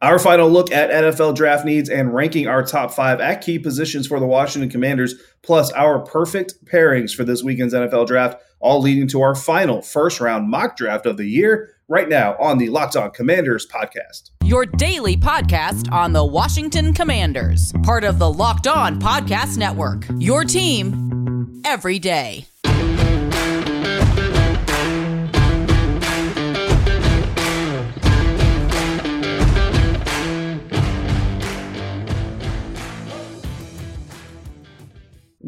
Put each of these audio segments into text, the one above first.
Our final look at NFL draft needs and ranking our top five at key positions for the Washington Commanders, plus our perfect pairings for this weekend's NFL draft, all leading to our final first round mock draft of the year, right now on the Locked On Commanders podcast. Your daily podcast on the Washington Commanders, part of the Locked On Podcast Network. Your team every day.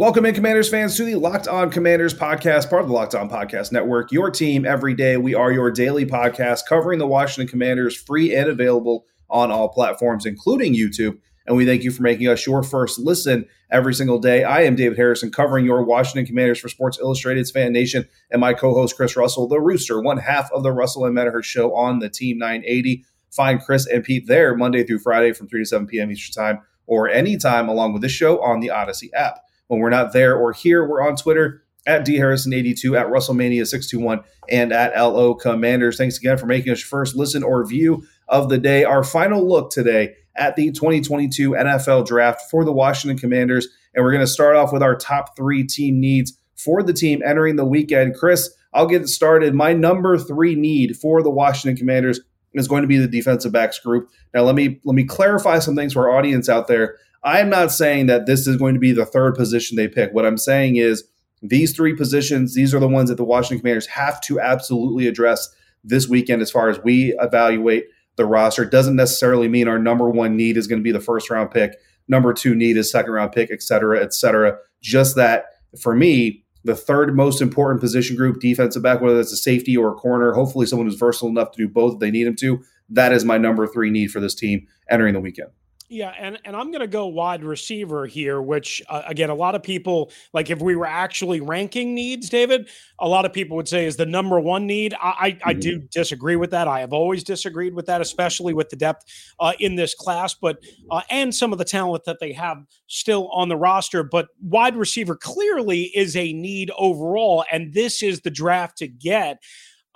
Welcome in, Commanders fans, to the Locked On Commanders podcast, part of the Locked On Podcast Network. Your team every day. We are your daily podcast covering the Washington Commanders, free and available on all platforms, including YouTube. And we thank you for making us your first listen every single day. I am David Harrison, covering your Washington Commanders for Sports Illustrated's Fan Nation, and my co-host Chris Russell, the Rooster, one half of the Russell and Medhurst show on the Team 980. Find Chris and Pete there Monday through Friday from 3 to 7 p.m. Eastern Time or anytime along with this show on the Audacy app. When we're not there or here, we're on Twitter at dharrison82, at russellmania621, and at LO Commanders. Thanks again for making us your first listen or view of the day. Our final look today at the 2022 NFL Draft for the Washington Commanders. And we're going to start off with our top three team needs for the team entering the weekend. Chris, I'll get started. My number three need for the Washington Commanders is going to be the defensive backs group. Now, let me let me clarify some things for our audience out there. I'm not saying that this is going to be the third position they pick. What I'm saying is these three positions, these are the ones that the Washington Commanders have to absolutely address this weekend as far as we evaluate the roster. It doesn't necessarily mean our number one need is going to be the first round pick, number two need is second round pick, et cetera, et cetera. Just that for me, the third most important position group, defensive back, whether that's a safety or a corner, hopefully someone who's versatile enough to do both if they need him to. That is my number three need for this team entering the weekend. Yeah, and and I'm going to go wide receiver here, which uh, again, a lot of people like if we were actually ranking needs, David, a lot of people would say is the number one need. I I, mm-hmm. I do disagree with that. I have always disagreed with that, especially with the depth uh, in this class, but uh, and some of the talent that they have still on the roster. But wide receiver clearly is a need overall, and this is the draft to get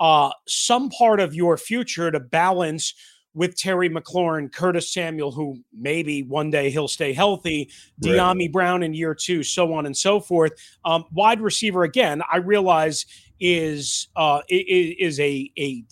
uh, some part of your future to balance with Terry McLaurin, Curtis Samuel, who maybe one day he'll stay healthy, right. Brown in year two, so on and so forth. Um, wide receiver again, I realize is uh, is a a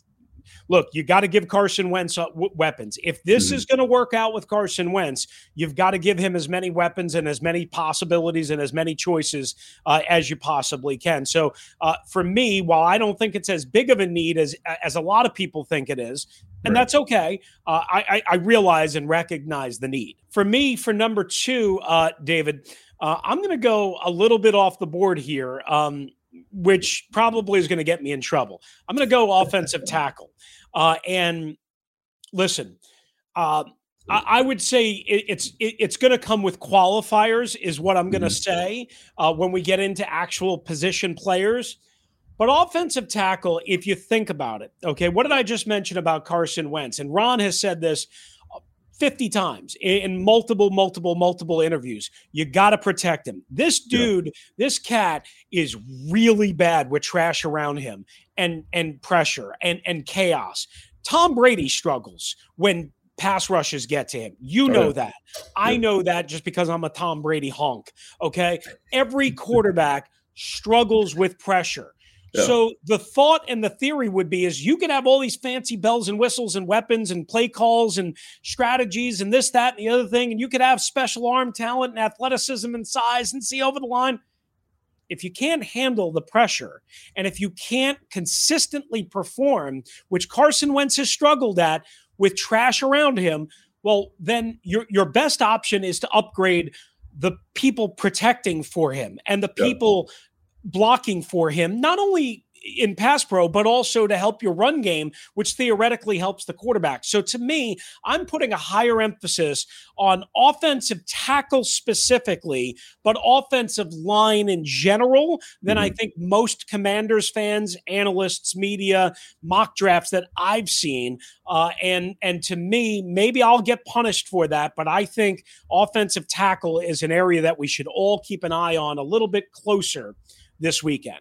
look, you got to give Carson Wentz uh, weapons. If this mm-hmm. is going to work out with Carson Wentz, you've got to give him as many weapons and as many possibilities and as many choices uh, as you possibly can. So, uh, for me, while I don't think it's as big of a need as as a lot of people think it is, and right. that's okay. Uh, I, I, realize and recognize the need. For me, for number two, uh, David, uh, I'm going to go a little bit off the board here. Um, which probably is going to get me in trouble. I'm going to go offensive tackle. Uh, and listen, uh, I, I, would say it, it's it, it's going to come with qualifiers, is what I'm going to mm-hmm. say uh, when we get into actual position players. But offensive tackle, if you think about it, okay, what did I just mention about Carson Wentz? And Ron has said this 50 times in multiple, multiple, multiple interviews. You got to protect him. This dude, yeah. this cat is really bad with trash around him and and pressure and and chaos. Tom Brady struggles when pass rushes get to him. You oh, know oh, that. I know that just because I'm a Tom Brady honk. Okay. Every quarterback struggles with pressure. So the thought and the theory would be is you can have all these fancy bells and whistles and weapons and play calls and strategies and this, that, and the other thing, and you could have special arm talent and athleticism and size and see over the line. If you can't handle the pressure and if you can't consistently perform, which Carson Wentz has struggled at with trash around him, well, then your your best option is to upgrade the people protecting for him and the people blocking for him, not only in pass pro, but also to help your run game, which theoretically helps the quarterback. So to me, I'm putting a higher emphasis on offensive tackle specifically, but offensive line in general than mm-hmm. I think most commanders fans, analysts, media, mock drafts that I've seen. Uh, and and to me, maybe I'll get punished for that, but I think offensive tackle is an area that we should all keep an eye on a little bit closer this weekend.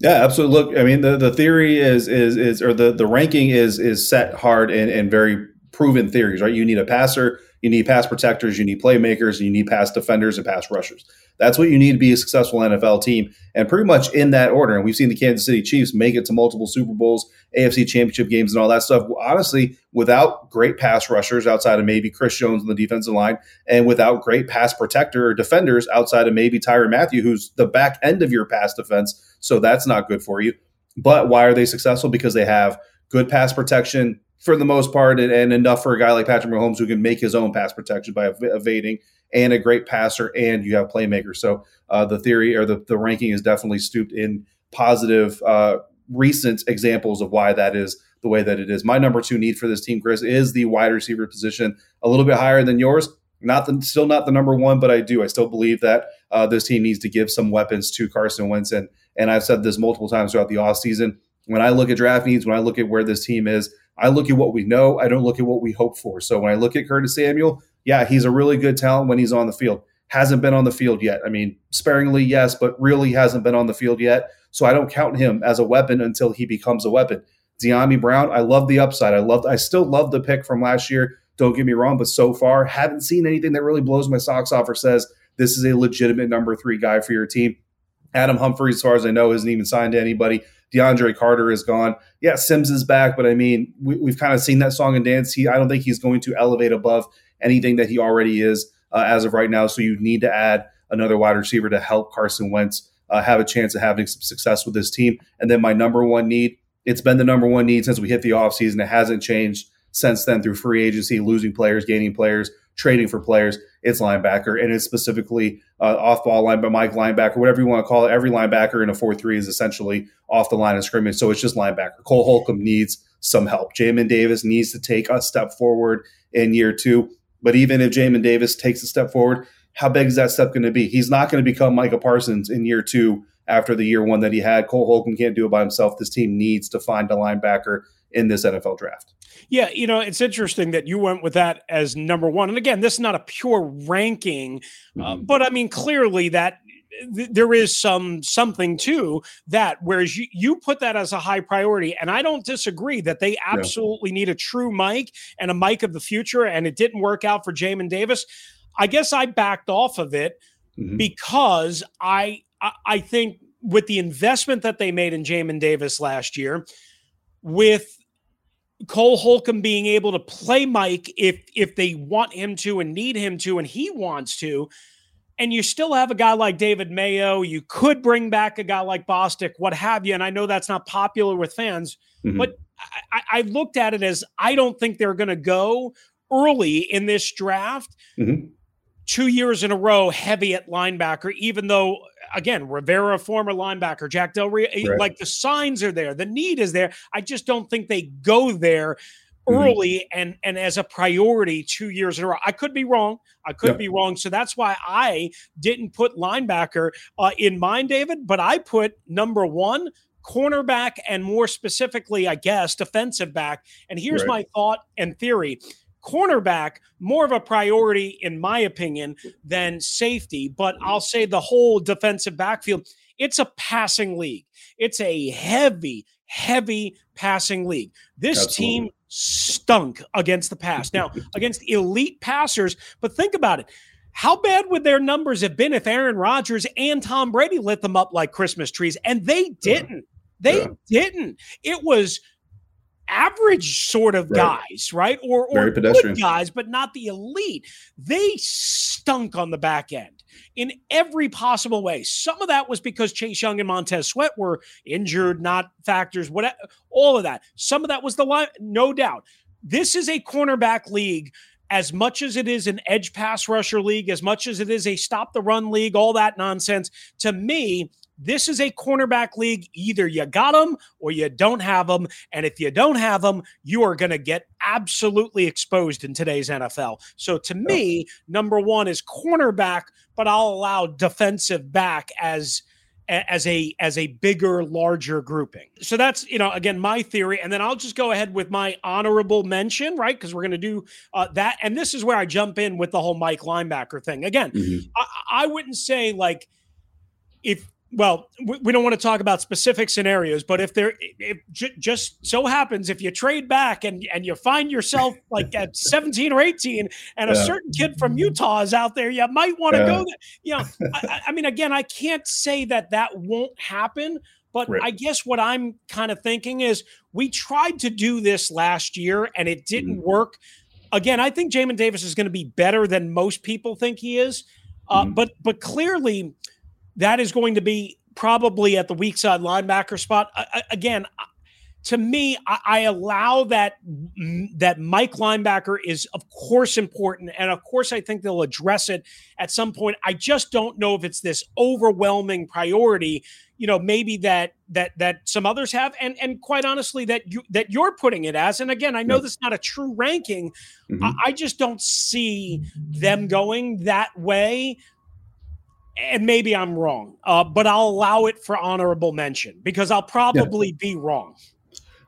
Yeah, absolutely. Look, I mean, the, the theory is is is or the the ranking is is set hard and and very proven theories, right? You need a passer, you need pass protectors, you need playmakers, you need pass defenders and pass rushers. That's what you need to be a successful NFL team, and pretty much in that order. And we've seen the Kansas City Chiefs make it to multiple Super Bowls, AFC Championship games, and all that stuff. Honestly, without great pass rushers outside of maybe Chris Jones on the defensive line, and without great pass protector or defenders outside of maybe Tyrann Mathieu, who's the back end of your pass defense. So that's not good for you. But why are they successful? Because they have good pass protection, for the most part, and, and, enough for a guy like Patrick Mahomes who can make his own pass protection by ev- evading, and a great passer, and you have playmakers. So uh, the theory or the, the ranking is definitely stooped in positive uh, recent examples of why that is the way that it is. My number two need for this team, Chris, is the wide receiver position, a little bit higher than yours. Not the, still not the number one, but I do. I still believe that uh, this team needs to give some weapons to Carson Wentz, and and I've said this multiple times throughout the offseason. When I look at draft needs, when I look at where this team is, I look at what we know. I don't look at what we hope for. So when I look at Curtis Samuel, yeah, he's a really good talent when he's on the field. Hasn't been on the field yet. I mean, sparingly, yes, but really hasn't been on the field yet. So I don't count him as a weapon until he becomes a weapon. Dyami Brown, I love the upside. I love I still love the pick from last year. Don't get me wrong, but so far haven't seen anything that really blows my socks off or says this is a legitimate number three guy for your team. Adam Humphrey, as far as I know, isn't even signed to anybody. DeAndre Carter is gone. Yeah, Sims is back, but I mean, we, have kind of seen that song and dance. He, I don't think he's going to elevate above anything that he already is uh, as of right now. So you need to add another wide receiver to help Carson Wentz uh, have a chance of having some success with this team. And then my number one need, it's been the number one need since we hit the offseason. It hasn't changed since then through free agency, losing players, gaining players, trading for players. It's linebacker, and it's specifically uh, off ball line linebacker, Mike linebacker, whatever you want to call it. Every linebacker in a 4 3 is essentially off the line of scrimmage. So it's just linebacker. Cole Holcomb needs some help. Jamin Davis needs to take a step forward in year two. But even if Jamin Davis takes a step forward, how big is that step going to be? He's not going to become Micah Parsons in year two after the year one that he had. Cole Holcomb can't do it by himself. This team needs to find a linebacker in this NFL draft. Yeah, you know, it's interesting that you went with that as number one. And again, this is not a pure ranking, uh, mm-hmm. uh, but I mean, clearly that th- there is some something to that. Whereas you, you put that as a high priority, and I don't disagree that they absolutely yeah. need a true Mike and a Mike of the future. And it didn't work out for Jamin Davis. I guess I backed off of it mm-hmm. because I, I I think with the investment that they made in Jamin Davis last year, with Cole Holcomb being able to play Mike if if they want him to and need him to and he wants to. And you still have a guy like David Mayo. You could bring back a guy like Bostic, what have you. And I know that's not popular with fans, mm-hmm. but I, I, looked at it as I don't think they're going to go early in this draft. Mm-hmm two years in a row heavy at linebacker, even though, again, Rivera, former linebacker, Jack Del Rio, right. like the signs are there, the need is there. I just don't think they go there. Early mm-hmm. and and as a priority two years in a row. I could be wrong. I could yep. be wrong. So that's why I didn't put linebacker uh, in mind, David, but I put number one cornerback and more specifically, I guess, defensive back. And here's right. my thought and theory cornerback more of a priority in my opinion than safety but i'll say the whole defensive backfield it's a passing league it's a heavy heavy passing league this Absolutely. team stunk against the pass now against elite passers but think about it how bad would their numbers have been if Aaron Rodgers and Tom Brady lit them up like Christmas trees? And they didn't. They yeah. didn't. It was average sort of right. guys, right? Or, or good guys, but not the elite. They stunk on the back end in every possible way. Some of that was because Chase Young and Montez Sweat were injured, not factors, whatever, all of that. Some of that was the line, no doubt. This is a cornerback league as much as it is an edge pass rusher league, as much as it is a stop the run league, all that nonsense. To me, this is a cornerback league. Either you got them or you don't have them. And if you don't have them, you are going to get absolutely exposed in today's NFL. So to me, number one is cornerback, but I'll allow defensive back as as a as a bigger larger grouping so that's you know again my theory and then i'll just go ahead with my honorable mention right because we're going to do uh, that and this is where i jump in with the whole mike linebacker thing again mm-hmm. I, I wouldn't say like if well, we, don't want to talk about specific scenarios, but if there, if j- just so happens, if you trade back and and you find yourself like at 17 or 18, and a certain kid from Utah is out there, you might want to yeah. go. There. You know, I, I, mean, again, I can't say that that won't happen, but right. I guess what I'm kind of thinking is we tried to do this last year and it didn't mm-hmm. work. Again, I think Jamin Davis is going to be better than most people think he is, uh, mm-hmm. but but clearly that is going to be probably at the weak side linebacker spot. I, again, to me, I, I, allow that that Mike linebacker is of course important, and of course I think they'll address it at some point. I just don't know if it's this overwhelming priority. You know, maybe that that that some others have, and and quite honestly, that you that you're putting it as. And again, I know this is not a true ranking. Mm-hmm. I, I just don't see them going that way and maybe I'm wrong, uh, but I'll allow it for honorable mention because I'll probably yeah. be wrong.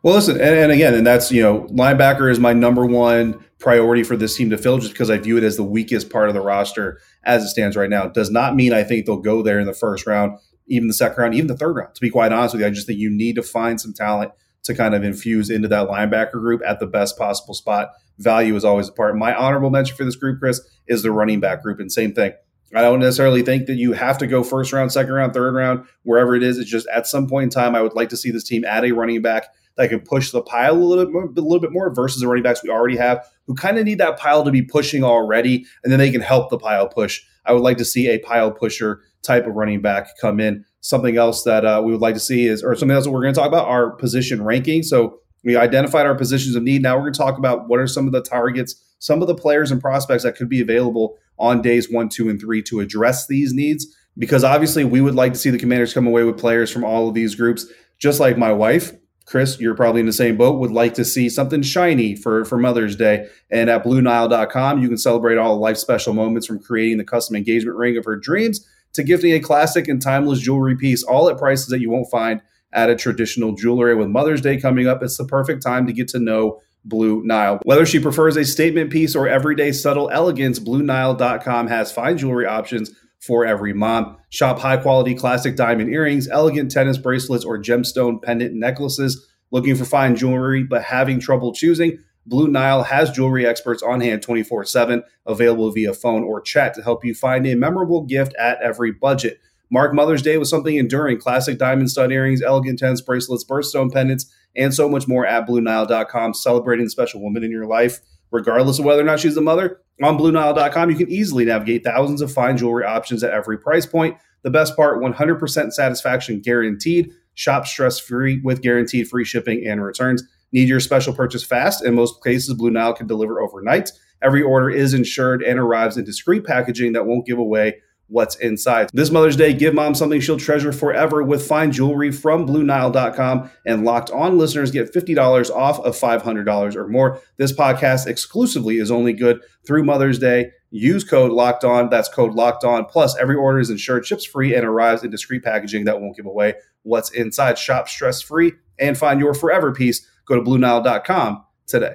Well, listen, and, and, again, and that's you know, linebacker is my number one priority for this team to fill, just because I view it as the weakest part of the roster as it stands right now. It does not mean I think they'll go there in the first round, even the second round, even the third round. To be quite honest with you, I just think you need to find some talent to kind of infuse into that linebacker group at the best possible spot. Value is always a part. My honorable mention for this group, Chris, is the running back group, and same thing. I don't necessarily think that you have to go first round, second round, third round, wherever it is. It's just at some point in time, I would like to see this team add a running back that can push the pile a little bit more, a little bit more versus the running backs we already have, who kind of need that pile to be pushing already, and then they can help the pile push. I would like to see a pile pusher type of running back come in. Something else that uh, we would like to see is, or something else that we're going to talk about, our position ranking. So we identified our positions of need. Now we're going to talk about what are some of the targets, some of the players and prospects that could be available on days one, two, and three to address these needs. Because obviously, we would like to see the commanders come away with players from all of these groups, just like my wife. Chris, you're probably in the same boat, would like to see something shiny for, for Mother's Day. And at BlueNile.com, you can celebrate all life special moments from creating the custom engagement ring of her dreams to gifting a classic and timeless jewelry piece, all at prices that you won't find at a traditional jewelry. With Mother's Day coming up, it's the perfect time to get to know Blue Nile. Whether she prefers a statement piece or everyday subtle elegance, BlueNile.com has fine jewelry options for every mom. Shop high quality classic diamond earrings, elegant tennis bracelets, or gemstone pendant necklaces. Looking for fine jewelry but having trouble choosing? Blue Nile has jewelry experts on hand 24 7, available via phone or chat to help you find a memorable gift at every budget. Mark Mother's Day with something enduring classic diamond stud earrings, elegant tennis bracelets, birthstone pendants, and so much more at BlueNile.com, celebrating the special woman in your life, regardless of whether or not she's a mother. On BlueNile.com, you can easily navigate thousands of fine jewelry options at every price point. The best part 100% satisfaction guaranteed. Shop stress free with guaranteed free shipping and returns. Need your special purchase fast? In most cases, Blue Nile can deliver overnight. Every order is insured and arrives in discreet packaging that won't give away what's inside. This Mother's Day, give mom something she'll treasure forever with fine jewelry from BlueNile.com. And locked on listeners get $50 off of $500 or more. This podcast exclusively is only good through Mother's Day. Use code locked on. That's code locked on. Plus, every order is insured, ships free, and arrives in discreet packaging that won't give away what's inside. Shop stress free and find your forever piece. Go to BlueNile.com today.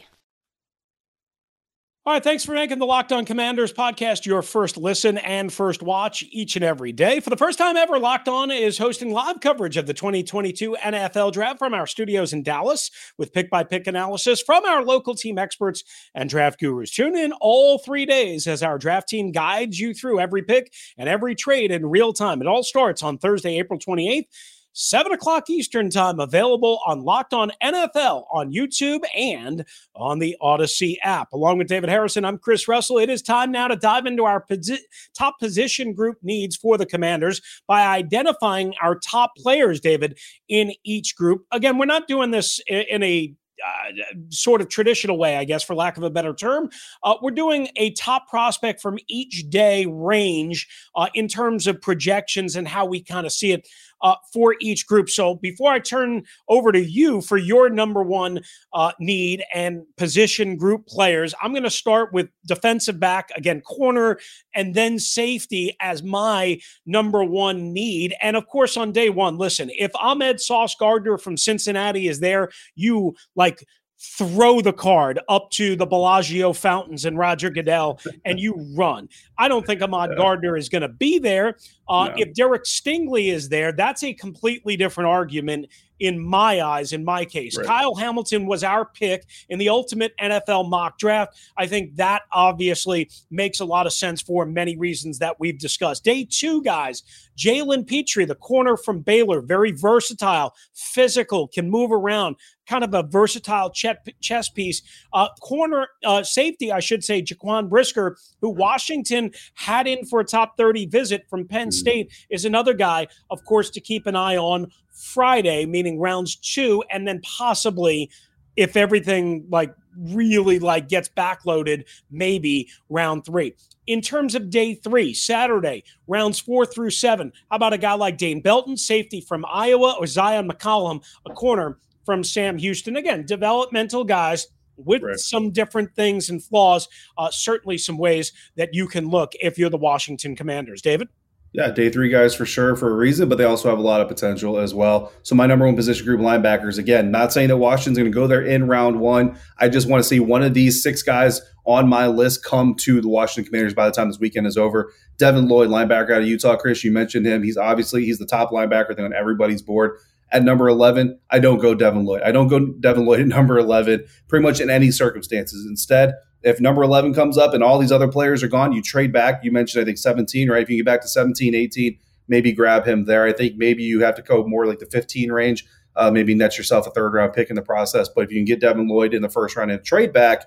All right, thanks for making the Locked On Commanders podcast your first listen and first watch each and every day. For the first time ever, Locked On is hosting live coverage of the 2022 NFL Draft from our studios in Dallas with pick by pick analysis from our local team experts and draft gurus. Tune in all three days as our draft team guides you through every pick and every trade in real time. It all starts on Thursday, April 28th 7 o'clock Eastern Time, available on Locked On NFL on YouTube and on the Audacy app. Along with David Harrison, I'm Chris Russell. It is time now to dive into our posi- top position group needs for the Commanders by identifying our top players, David, in each group. Again, we're not doing this in a uh, sort of traditional way, I guess, for lack of a better term. Uh, we're doing a top prospect from each day range uh, in terms of projections and how we kind of see it uh, for each group. So before I turn over to you for your number one uh, need and position group players, I'm going to start with defensive back, again, corner, and then safety as my number one need. And of course, on day one, listen, if Ahmad Sauce Gardner from Cincinnati is there, you like throw the card up to the Bellagio fountains and Roger Goodell and you run. I don't think Ahmad Gardner is going to be there. Uh, no. If Derek Stingley is there, that's a completely different argument in my eyes, in my case. Right. Kyle Hamilton was our pick in the ultimate NFL mock draft. I think that obviously makes a lot of sense for many reasons that we've discussed. Day two, guys, Jalen Pitre, the corner from Baylor, very versatile, physical, can move around, kind of a versatile chess piece. Uh, corner uh, safety, I should say, Jaquan Brisker, who Washington had in for a top 30 visit from Penn mm. State, is another guy, of course, to keep an eye on Friday, meaning rounds two, and then possibly if everything like really like gets backloaded, maybe round three. In terms of day three, Saturday, rounds four through seven, how about a guy like Dane Belton, safety from Iowa, or Zyon McCollum, a corner from Sam Houston? Again, developmental guys with right. some different things and flaws. Uh, certainly, some ways that you can look if you're the Washington Commanders. David? Yeah, day three guys for sure for a reason, but they also have a lot of potential as well. So my number one position group linebackers, again, not saying that Washington's going to go there in round one. I just want to see one of these six guys on my list come to the Washington Commanders by the time this weekend is over. Devin Lloyd, linebacker out of Utah. Chris, you mentioned him. He's obviously he's the top linebacker thing on everybody's board. At number 11, I don't go Devin Lloyd. I don't go Devin Lloyd at number 11 pretty much in any circumstances. Instead, if number 11 comes up and all these other players are gone, you trade back. You mentioned, I think, 17, right? If you get back to 17, 18, maybe grab him there. I think maybe you have to go more like the 15 range, uh, maybe net yourself a third round pick in the process. But if you can get Devin Lloyd in the first round and trade back,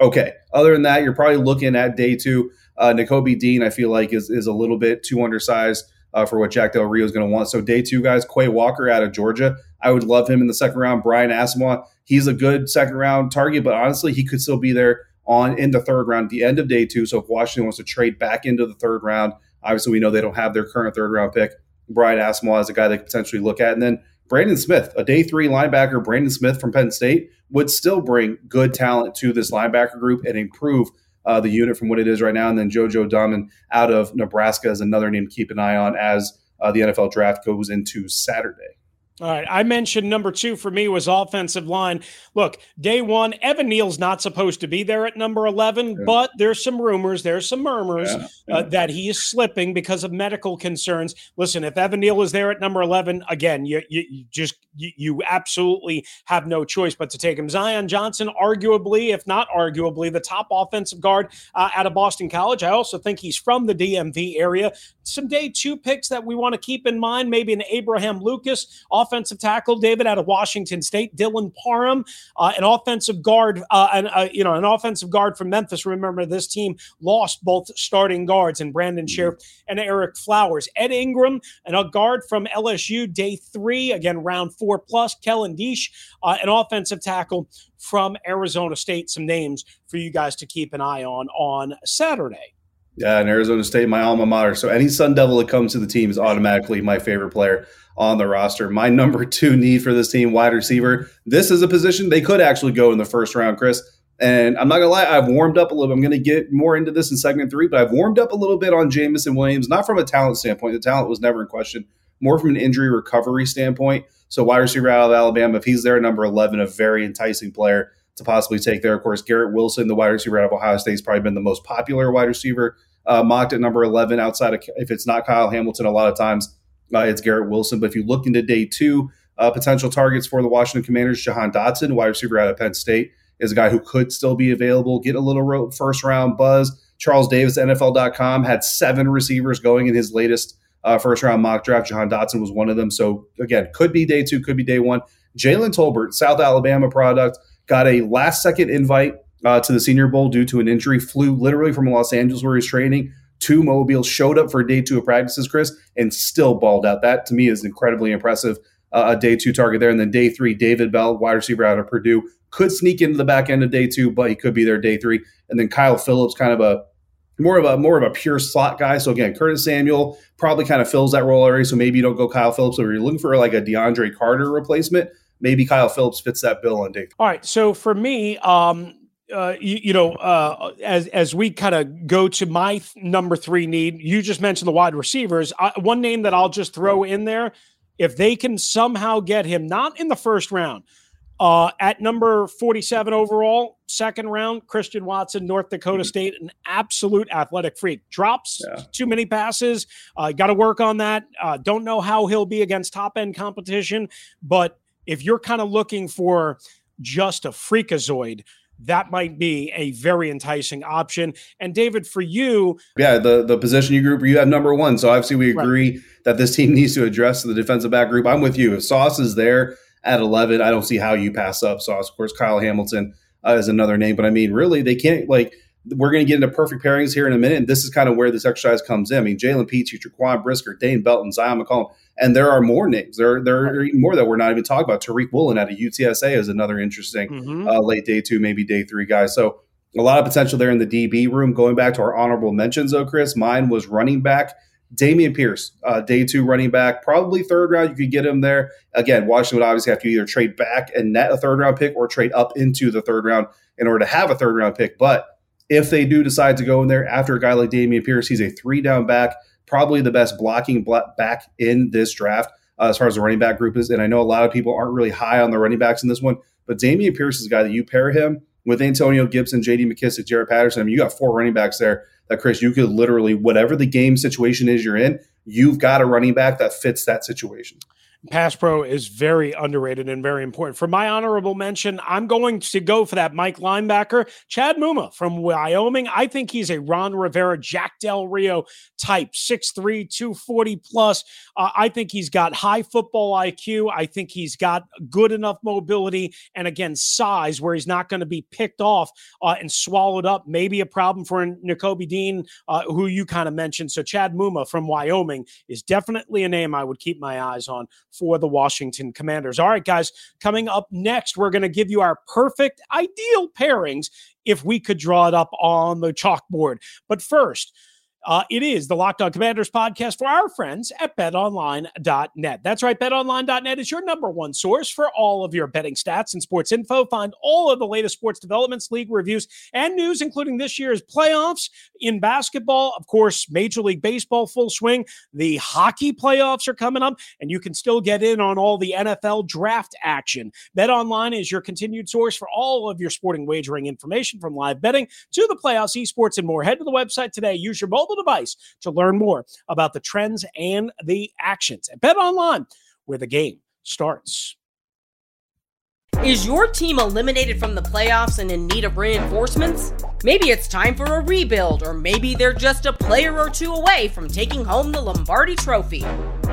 okay. Other than that, you're probably looking at day two. Uh, Nakobe Dean, I feel like, is, is a little bit too undersized uh, for what Jack Del Rio is going to want. So day two, guys, Quay Walker out of Georgia. I would love him in the second round. Brian Asamoah, he's a good second round target, but honestly, he could still be there on in the third round, the end of day two. So if Washington wants to trade back into the third round, obviously we know they don't have their current third round pick. Brian Asamoah is a guy they could potentially look at. And then Brandon Smith, a day three linebacker, Brandon Smith from Penn State, would still bring good talent to this linebacker group and improve uh, the unit from what it is right now. And then JoJo Domann out of Nebraska is another name to keep an eye on as uh, the NFL draft goes into Saturday. All right. I mentioned number two for me was offensive line. Look, day one, Evan Neal's not supposed to be there at number 11, yeah. but there's some rumors, there's some murmurs yeah. Yeah. Uh, that he is slipping because of medical concerns. Listen, if Evan Neal is there at number 11, again, you, you, you just, you, you, absolutely have no choice but to take him. Zion Johnson, arguably, if not arguably, the top offensive guard uh, out of Boston College. I also think he's from the DMV area. Some day two picks that we want to keep in mind, maybe an Abraham Lucas offensive tackle, David out of Washington State, Dylan Parham, uh, an offensive guard, uh, and uh, you know an offensive guard from Memphis. Remember, this team lost both starting guards and Brandon mm-hmm. Scherff and Ereck Flowers. Ed Ingram and a guard from LSU, day three, again round four plus. Kellen Diesch, uh, an offensive tackle from Arizona State. Some names for you guys to keep an eye on on Saturday. Yeah, and Arizona State, my alma mater. So any Sun Devil that comes to the team is automatically my favorite player on the roster. My number two need for this team, wide receiver. This is a position they could actually go in the first round, Chris. And I'm not gonna lie, I've warmed up a little. Bit. I'm gonna get more into this in segment three, but I've warmed up a little bit on Jameson Williams, not from a talent standpoint. The talent was never in question, more from an injury recovery standpoint. So wide receiver out of Alabama, if he's there, number 11, a very enticing player to possibly take there. Of course, Garrett Wilson, the wide receiver out of Ohio State, has probably been the most popular wide receiver uh, mocked at number 11 outside of, if it's not Kyle Hamilton, a lot of times uh, it's Garrett Wilson. But if you look into day two, uh, potential targets for the Washington Commanders, Jahan Dotson, wide receiver out of Penn State, is a guy who could still be available, get a little first round buzz. Charles Davis, NFL.com, had seven receivers going in his latest uh, first round mock draft. Jahan Dotson was one of them. So, again, could be day two, could be day one. Jalen Tolbert, South Alabama product, got a last second invite uh, to the Senior Bowl due to an injury, flew literally from Los Angeles where he's training to Mobile, showed up for day two of practices, Chris, and still balled out. That to me is incredibly impressive. Uh, a day two target there. And then day three, David Bell, wide receiver out of Purdue, could sneak into the back end of day two, but he could be there day three. And then Kyle Phillips, kind of a more of a more of a pure slot guy. So again, Curtis Samuel probably kind of fills that role already. So maybe you don't go Kyle Phillips. Or you're looking for like a DeAndre Carter replacement, maybe Kyle Phillips fits that bill on day. Three. All right. So for me, um, uh, you, you, know, uh, as as we kind of go to my th- number three need, you just mentioned the wide receivers. I, one name that I'll just throw in there, if they can somehow get him not in the first round, uh, at number forty-seven overall, second round, Christian Watson, North Dakota mm-hmm. State, an absolute athletic freak. Drops yeah. too many passes. Uh, Got to work on that. Uh, don't know how he'll be against top end competition, but if you're kind of looking for just a freakazoid that might be a very enticing option. And David, for you, yeah, the the position you group you have number one. So obviously we agree right. that this team needs to address the defensive back group. I'm with you. If Sauce is there at 11, I don't see how you pass up Sauce. Of course, Kyle Hamilton uh, is another name, but I mean, really, they can't like. We're going to get into perfect pairings here in a minute, and this is kind of where this exercise comes in. I mean, Jalen Pitre, Jaquan Brisker, Dane Belton, Zyon McCollum, and there are more names. There, there are even more that we're not even talking about. Tariq Woolen at a UTSA is another interesting mm-hmm. uh, late day two, maybe day three guy. So a lot of potential there in the DB room. Going back to our honorable mentions, though, Chris, mine was running back. Dameon Pierce, uh, day two running back, probably third round. You could get him there. Again, Washington would obviously have to either trade back and net a third round pick or trade up into the third round in order to have a third round pick. But if they do decide to go in there after a guy like Dameon Pierce, he's a three down back, probably the best blocking back in this draft uh, as far as the running back group is. And I know a lot of people aren't really high on the running backs in this one, but Dameon Pierce is a guy that you pair him with Antonio Gibson, J.D. McKissick, Jaret Patterson. I mean, you got four running backs there that Chris, you could literally whatever the game situation is you're in, you've got a running back that fits that situation. Pass pro is very underrated and very important. For my honorable mention, I'm going to go for that Mike linebacker, Chad Muma from Wyoming. I think he's a Ron Rivera, Jack Del Rio type, 6'3, 240 plus. Uh, I think he's got high football IQ. I think he's got good enough mobility and, again, size where he's not going to be picked off uh, and swallowed up. Maybe a problem for Nakobe Dean, uh, who you kind of mentioned. So, Chad Muma from Wyoming is definitely a name I would keep my eyes on for the Washington Commanders. All right, guys, coming up next, we're going to give you our perfect, ideal pairings if we could draw it up on the chalkboard. But first, uh, it is the Locked On Commanders podcast for our friends at betonline.net. That's right, betonline.net is your number one source for all of your betting stats and sports info. Find all of the latest sports developments, league reviews, and news, including this year's playoffs in basketball. Of course, Major League Baseball full swing. The hockey playoffs are coming up, and you can still get in on all the NFL draft action. BetOnline is your continued source for all of your sporting wagering information from live betting to the playoffs, esports, and more. Head to the website today. Use your mobile mobile device to learn more about the trends and the actions. And bet online where the game starts. Is your team eliminated from the playoffs and in need of reinforcements? Maybe it's time for a rebuild, or maybe they're just a player or two away from taking home the Lombardi Trophy.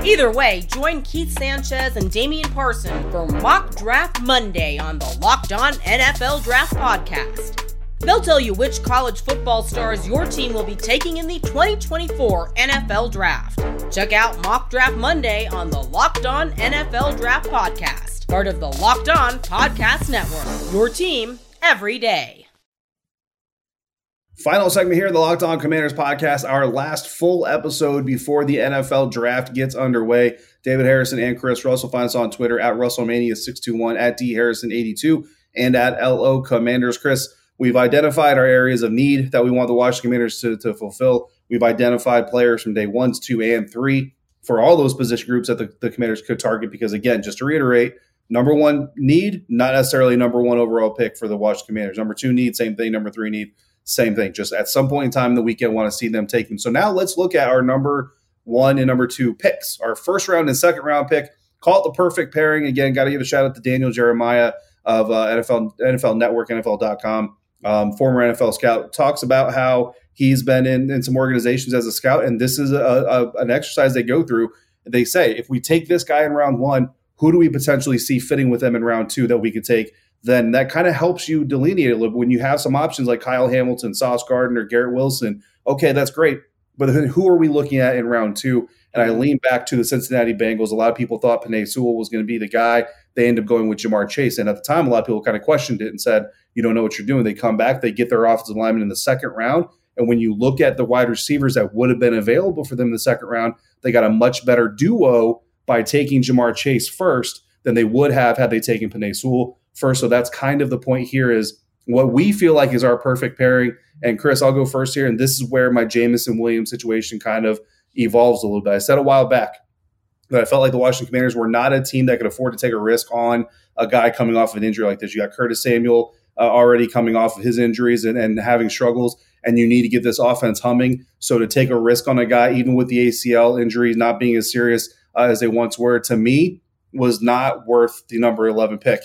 Either way, join Keith Sanchez and Damian Parson for Mock Draft Monday on the Locked On NFL Draft Podcast. They'll tell you which college football stars your team will be taking in the 2024 NFL Draft. Check out Mock Draft Monday on the Locked On NFL Draft Podcast, part of the Locked On Podcast Network. Your team every day. Final segment here, the Locked On Commanders podcast, our last full episode before the NFL draft gets underway. David Harrison and Chris Russell find us on Twitter at Russellmania621, at D Harrison82, and at LO Commanders. Chris, We've identified our areas of need that we want the Washington Commanders to, to fulfill. We've identified players from day one, two, and three for all those position groups that the, the Commanders could target. Because again, just to reiterate, Number one need, not necessarily number one overall pick for the Washington Commanders. Number two need, same thing. Number three need, same thing. Just at some point in time in the weekend, want to see them take them. So now let's look at our number one and number two picks. Our first round and second round pick. Call it the perfect pairing. Again, got to give a shout out to Daniel Jeremiah of uh, NFL NFL Network, NFL.com, um, former NFL scout. Talks about how he's been in, in some organizations as a scout, and this is a, a, an exercise they go through. They say if we take this guy in round one, who do we potentially see fitting with them in round two that we could take? Then that kind of helps you delineate a little. When you have some options like Kyle Hamilton, Sauce Gardner, Garrett Wilson, okay, that's great. But who are we looking at in round two? And I lean back to the Cincinnati Bengals. A lot of people thought Penei Sewell was going to be the guy. They end up going with Ja'Marr Chase. And at the time, a lot of people kind of questioned it and said, you don't know what you're doing. They come back, they get their offensive lineman in the second round. And when you look at the wide receivers that would have been available for them in the second round, they got a much better duo by taking Ja'Marr Chase first than they would have had they taken Penei Sewell first. So that's kind of the point here is what we feel like is our perfect pairing. And Chris, I'll go first here. And this is where my Jameson Williams situation kind of evolves a little bit. I said a while back that I felt like the Washington Commanders were not a team that could afford to take a risk on a guy coming off of an injury like this. You got Curtis Samuel uh, already coming off of his injuries and, and having struggles, and you need to get this offense humming. So to take a risk on a guy, even with the ACL injuries not being as serious uh, as they once were, to me, was not worth the number 11 pick.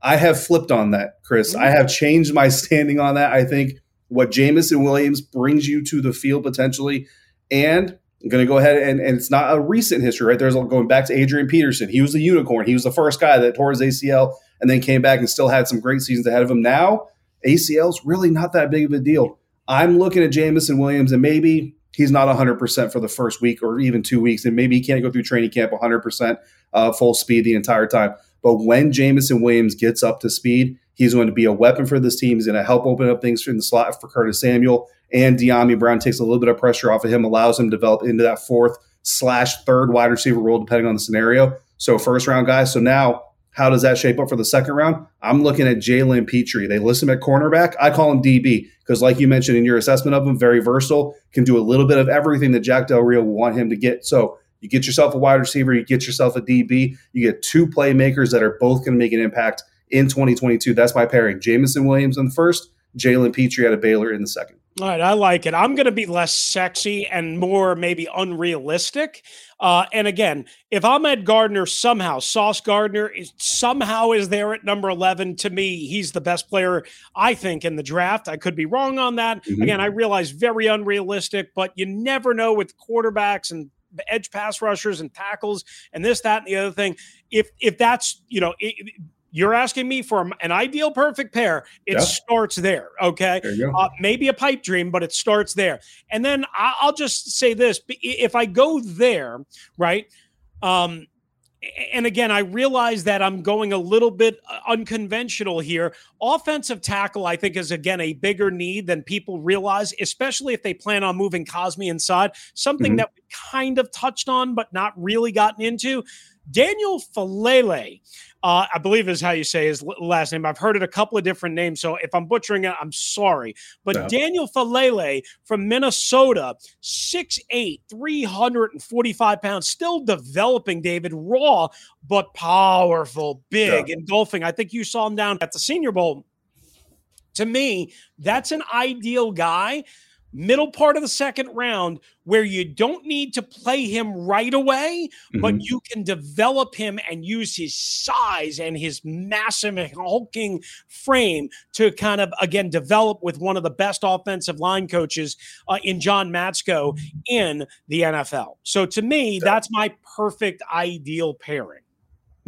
I have flipped on that, Chris. Mm-hmm. I have changed my standing on that. I think what Jameson Williams brings you to the field potentially, and I'm going to go ahead and, and it's not a recent history, right? There's going back to Adrian Peterson. He was the unicorn. He was the first guy that tore his ACL and then came back and still had some great seasons ahead of him. Now, ACL's really not that big of a deal. I'm looking at Jameson Williams, and maybe he's not 100% for the first week or even two weeks, and maybe he can't go through training camp 100% uh, full speed the entire time. But when Jameson Williams gets up to speed, he's going to be a weapon for this team. He's going to help open up things in the slot for Curtis Samuel and Dyami Brown takes a little bit of pressure off of him, allows him to develop into that fourth slash third wide receiver role, depending on the scenario. So first round guy. So now how does that shape up for the second round? I'm looking at Jalen Pitre. They list him at cornerback. I call him DB because, like you mentioned in your assessment of him, very versatile, can do a little bit of everything that Jack Del Rio will want him to get. So you get yourself a wide receiver, you get yourself a DB, you get two playmakers that are both going to make an impact in 2022. That's my pairing. Jameson Williams in the first, Jalen Pitre out of Baylor in the second. All right, I like it. I'm going to be less sexy and more maybe unrealistic. Uh, and again, if Ahmad Gardner somehow, Sauce Gardner is somehow is there at number 11, to me, he's the best player, I think, in the draft. I could be wrong on that. Mm-hmm. Again, I realize very unrealistic, but you never know with quarterbacks and edge pass rushers and tackles and this, that, and the other thing. If if that's you know it, you're asking me for an ideal perfect pair. It yeah. starts there. Okay. There uh, maybe a pipe dream, but it starts there. And then I'll just say this if I go there, right? Um, and again, I realize that I'm going a little bit uh, unconventional here. Offensive tackle, I think, is again a bigger need than people realize, especially if they plan on moving Cosmi inside. Something mm-hmm. that we kind of touched on, but not really gotten into. Daniel Faalele, uh, I believe is how you say his last name. I've heard it a couple of different names, so if I'm butchering it, I'm sorry. But yeah. Daniel Faalele from Minnesota, 6'8", 345 pounds, still developing, David, raw, but powerful, big, yeah. engulfing. I think you saw him down at the Senior Bowl. To me, that's an ideal guy middle part of the second round where you don't need to play him right away, mm-hmm. but you can develop him and use his size and his massive hulking frame to kind of again develop with one of the best offensive line coaches uh, in John Matsko in the NFL. So to me, that's my perfect ideal pairing.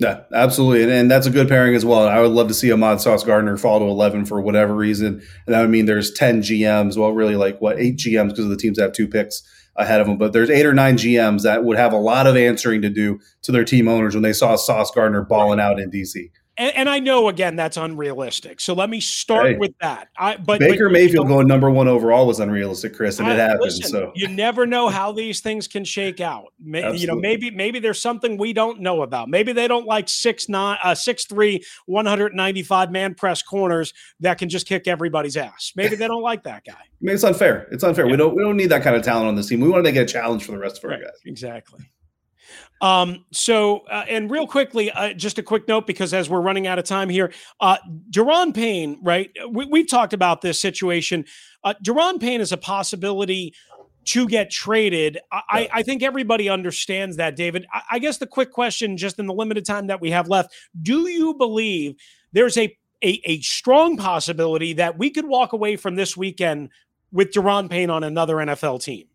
Yeah, absolutely. And, and, that's a good pairing as well. I would love to see Ahmad Sauce Gardner fall to 11 for whatever reason. And that would mean there's 10 GMs. Well, really, like what, eight GMs because the teams have two picks ahead of them. But there's eight or nine GMs that would have a lot of answering to do to their team owners when they saw Sauce Gardner balling out in DC and, and, I know again that's unrealistic. So let me start hey, with that. I, but Baker but, Mayfield going number one overall was unrealistic, Chris, and I, it happened. Listen, so you never know how these things can shake out. May, you know, maybe maybe there's something we don't know about. Maybe they don't like six nine, uh, six three, 195 man press corners that can just kick everybody's ass. Maybe they don't like that guy. I mean, it's unfair. It's unfair. Yeah. We don't we don't need that kind of talent on this team. We want to make it a challenge for the rest of our right. guys. Exactly. Um, so, uh, and real quickly, uh, just a quick note because as we're running out of time here, uh, Daron Payne, right? We, have talked about this situation. Uh, Daron Payne is a possibility to get traded. I, I, think everybody understands that, David. I, I guess the quick question, just in the limited time that we have left, do you believe there's a a, a strong possibility that we could walk away from this weekend with Daron Payne on another NFL team?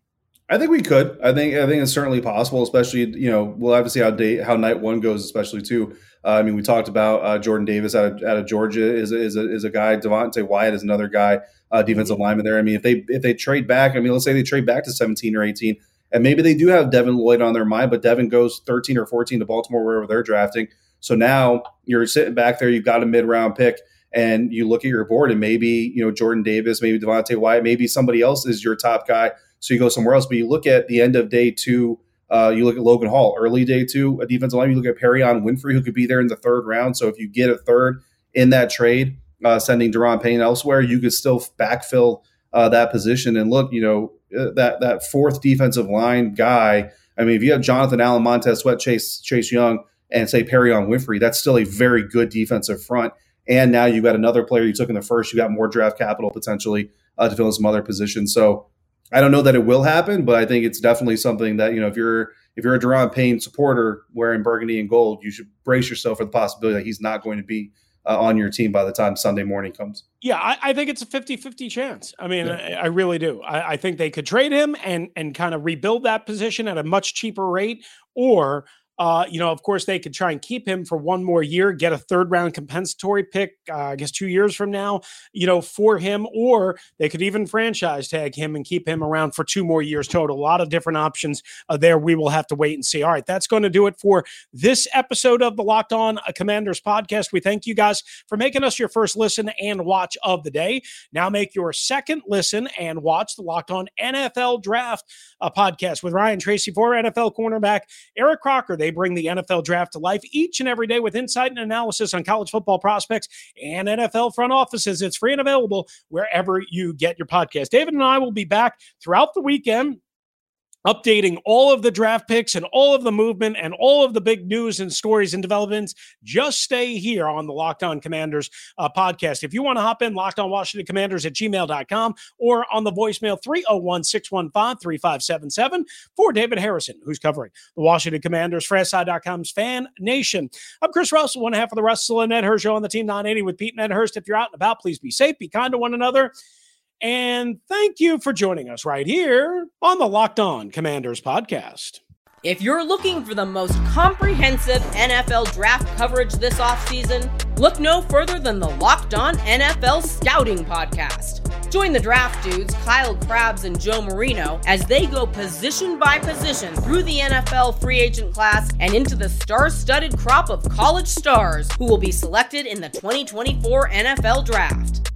I think we could. I think I think it's certainly possible. Especially, you know, we'll have to see how day how night one goes. Especially too. Uh, I mean, we talked about uh, Jordan Davis out of, out of Georgia is a, is a, is a guy. Devonte Wyatt is another guy, uh, defensive mm-hmm. lineman there. I mean, if they if they trade back, I mean, let's say they trade back to seventeen or eighteen, and maybe they do have Devin Lloyd on their mind, but Devin goes thirteen or fourteen to Baltimore wherever they're drafting. So now you're sitting back there. You've got a mid round pick and you look at your board and maybe you know Jordan Davis, maybe Devonte Wyatt, maybe somebody else is your top guy so you go somewhere else. But you look at the end of day two, uh, you look at Logan Hall, early day two, a defensive line. You look at Perrion Winfrey, who could be there in the third round. So if you get a third in that trade, uh, sending Da'Ron Payne elsewhere, you could still backfill uh, that position. And look, you know uh, that that fourth defensive line guy. I mean, if you have Jonathan Allen, Montez Sweat, Chase Chase Young, and say Perrion Winfrey, that's still a very good defensive front. And now you've got another player you took in the first. You got more draft capital potentially uh, to fill in some other positions. So I don't know that it will happen, but I think it's definitely something that you know if you're if you're a Da'Ron Payne supporter wearing burgundy and gold, you should brace yourself for the possibility that he's not going to be uh, on your team by the time Sunday morning comes. Yeah, I, I think it's a 50-50 chance. I mean, yeah. I, I, really do. I, I think they could trade him and and kind of rebuild that position at a much cheaper rate, or uh, you know, of course, they could try and keep him for one more year, get a third round compensatory pick, uh, I guess two years from now, you know, for him, or they could even franchise tag him and keep him around for two more years total. A lot of different options uh, there. We will have to wait and see. All right, that's going to do it for this episode of the Locked On Commanders podcast. We thank you guys for making us your first listen and watch of the day. Now make your second listen and watch the Locked On NFL Draft uh, podcast with Ryan Tracy for NFL cornerback Eric Crocker. They they bring the NFL draft to life each and every day with insight and analysis on college football prospects and NFL front offices. It's free and available wherever you get your podcast. David and I will be back throughout the weekend updating all of the draft picks and all of the movement and all of the big news and stories and developments. Just stay here on the Locked On Commanders uh, podcast. If you want to hop in, locked on Washington Commanders at gmail.com or on the voicemail 301 615 3577 for David Harrison, who's covering the Washington Commanders for SI.com's Fan Nation. I'm Chris Russell, one half of the Russell and Ed Show on the Team 980 with Pete Medhurst. If you're out and about, please be safe, be kind to one another. And thank you for joining us right here on the Locked On Commanders podcast. If you're looking for the most comprehensive NFL draft coverage this offseason, look no further than the Locked On NFL Scouting Podcast. Join the draft dudes, Kyle Crabbs and Joe Marino, as they go position by position through the NFL free agent class and into the star studded crop of college stars who will be selected in the 2024 NFL Draft.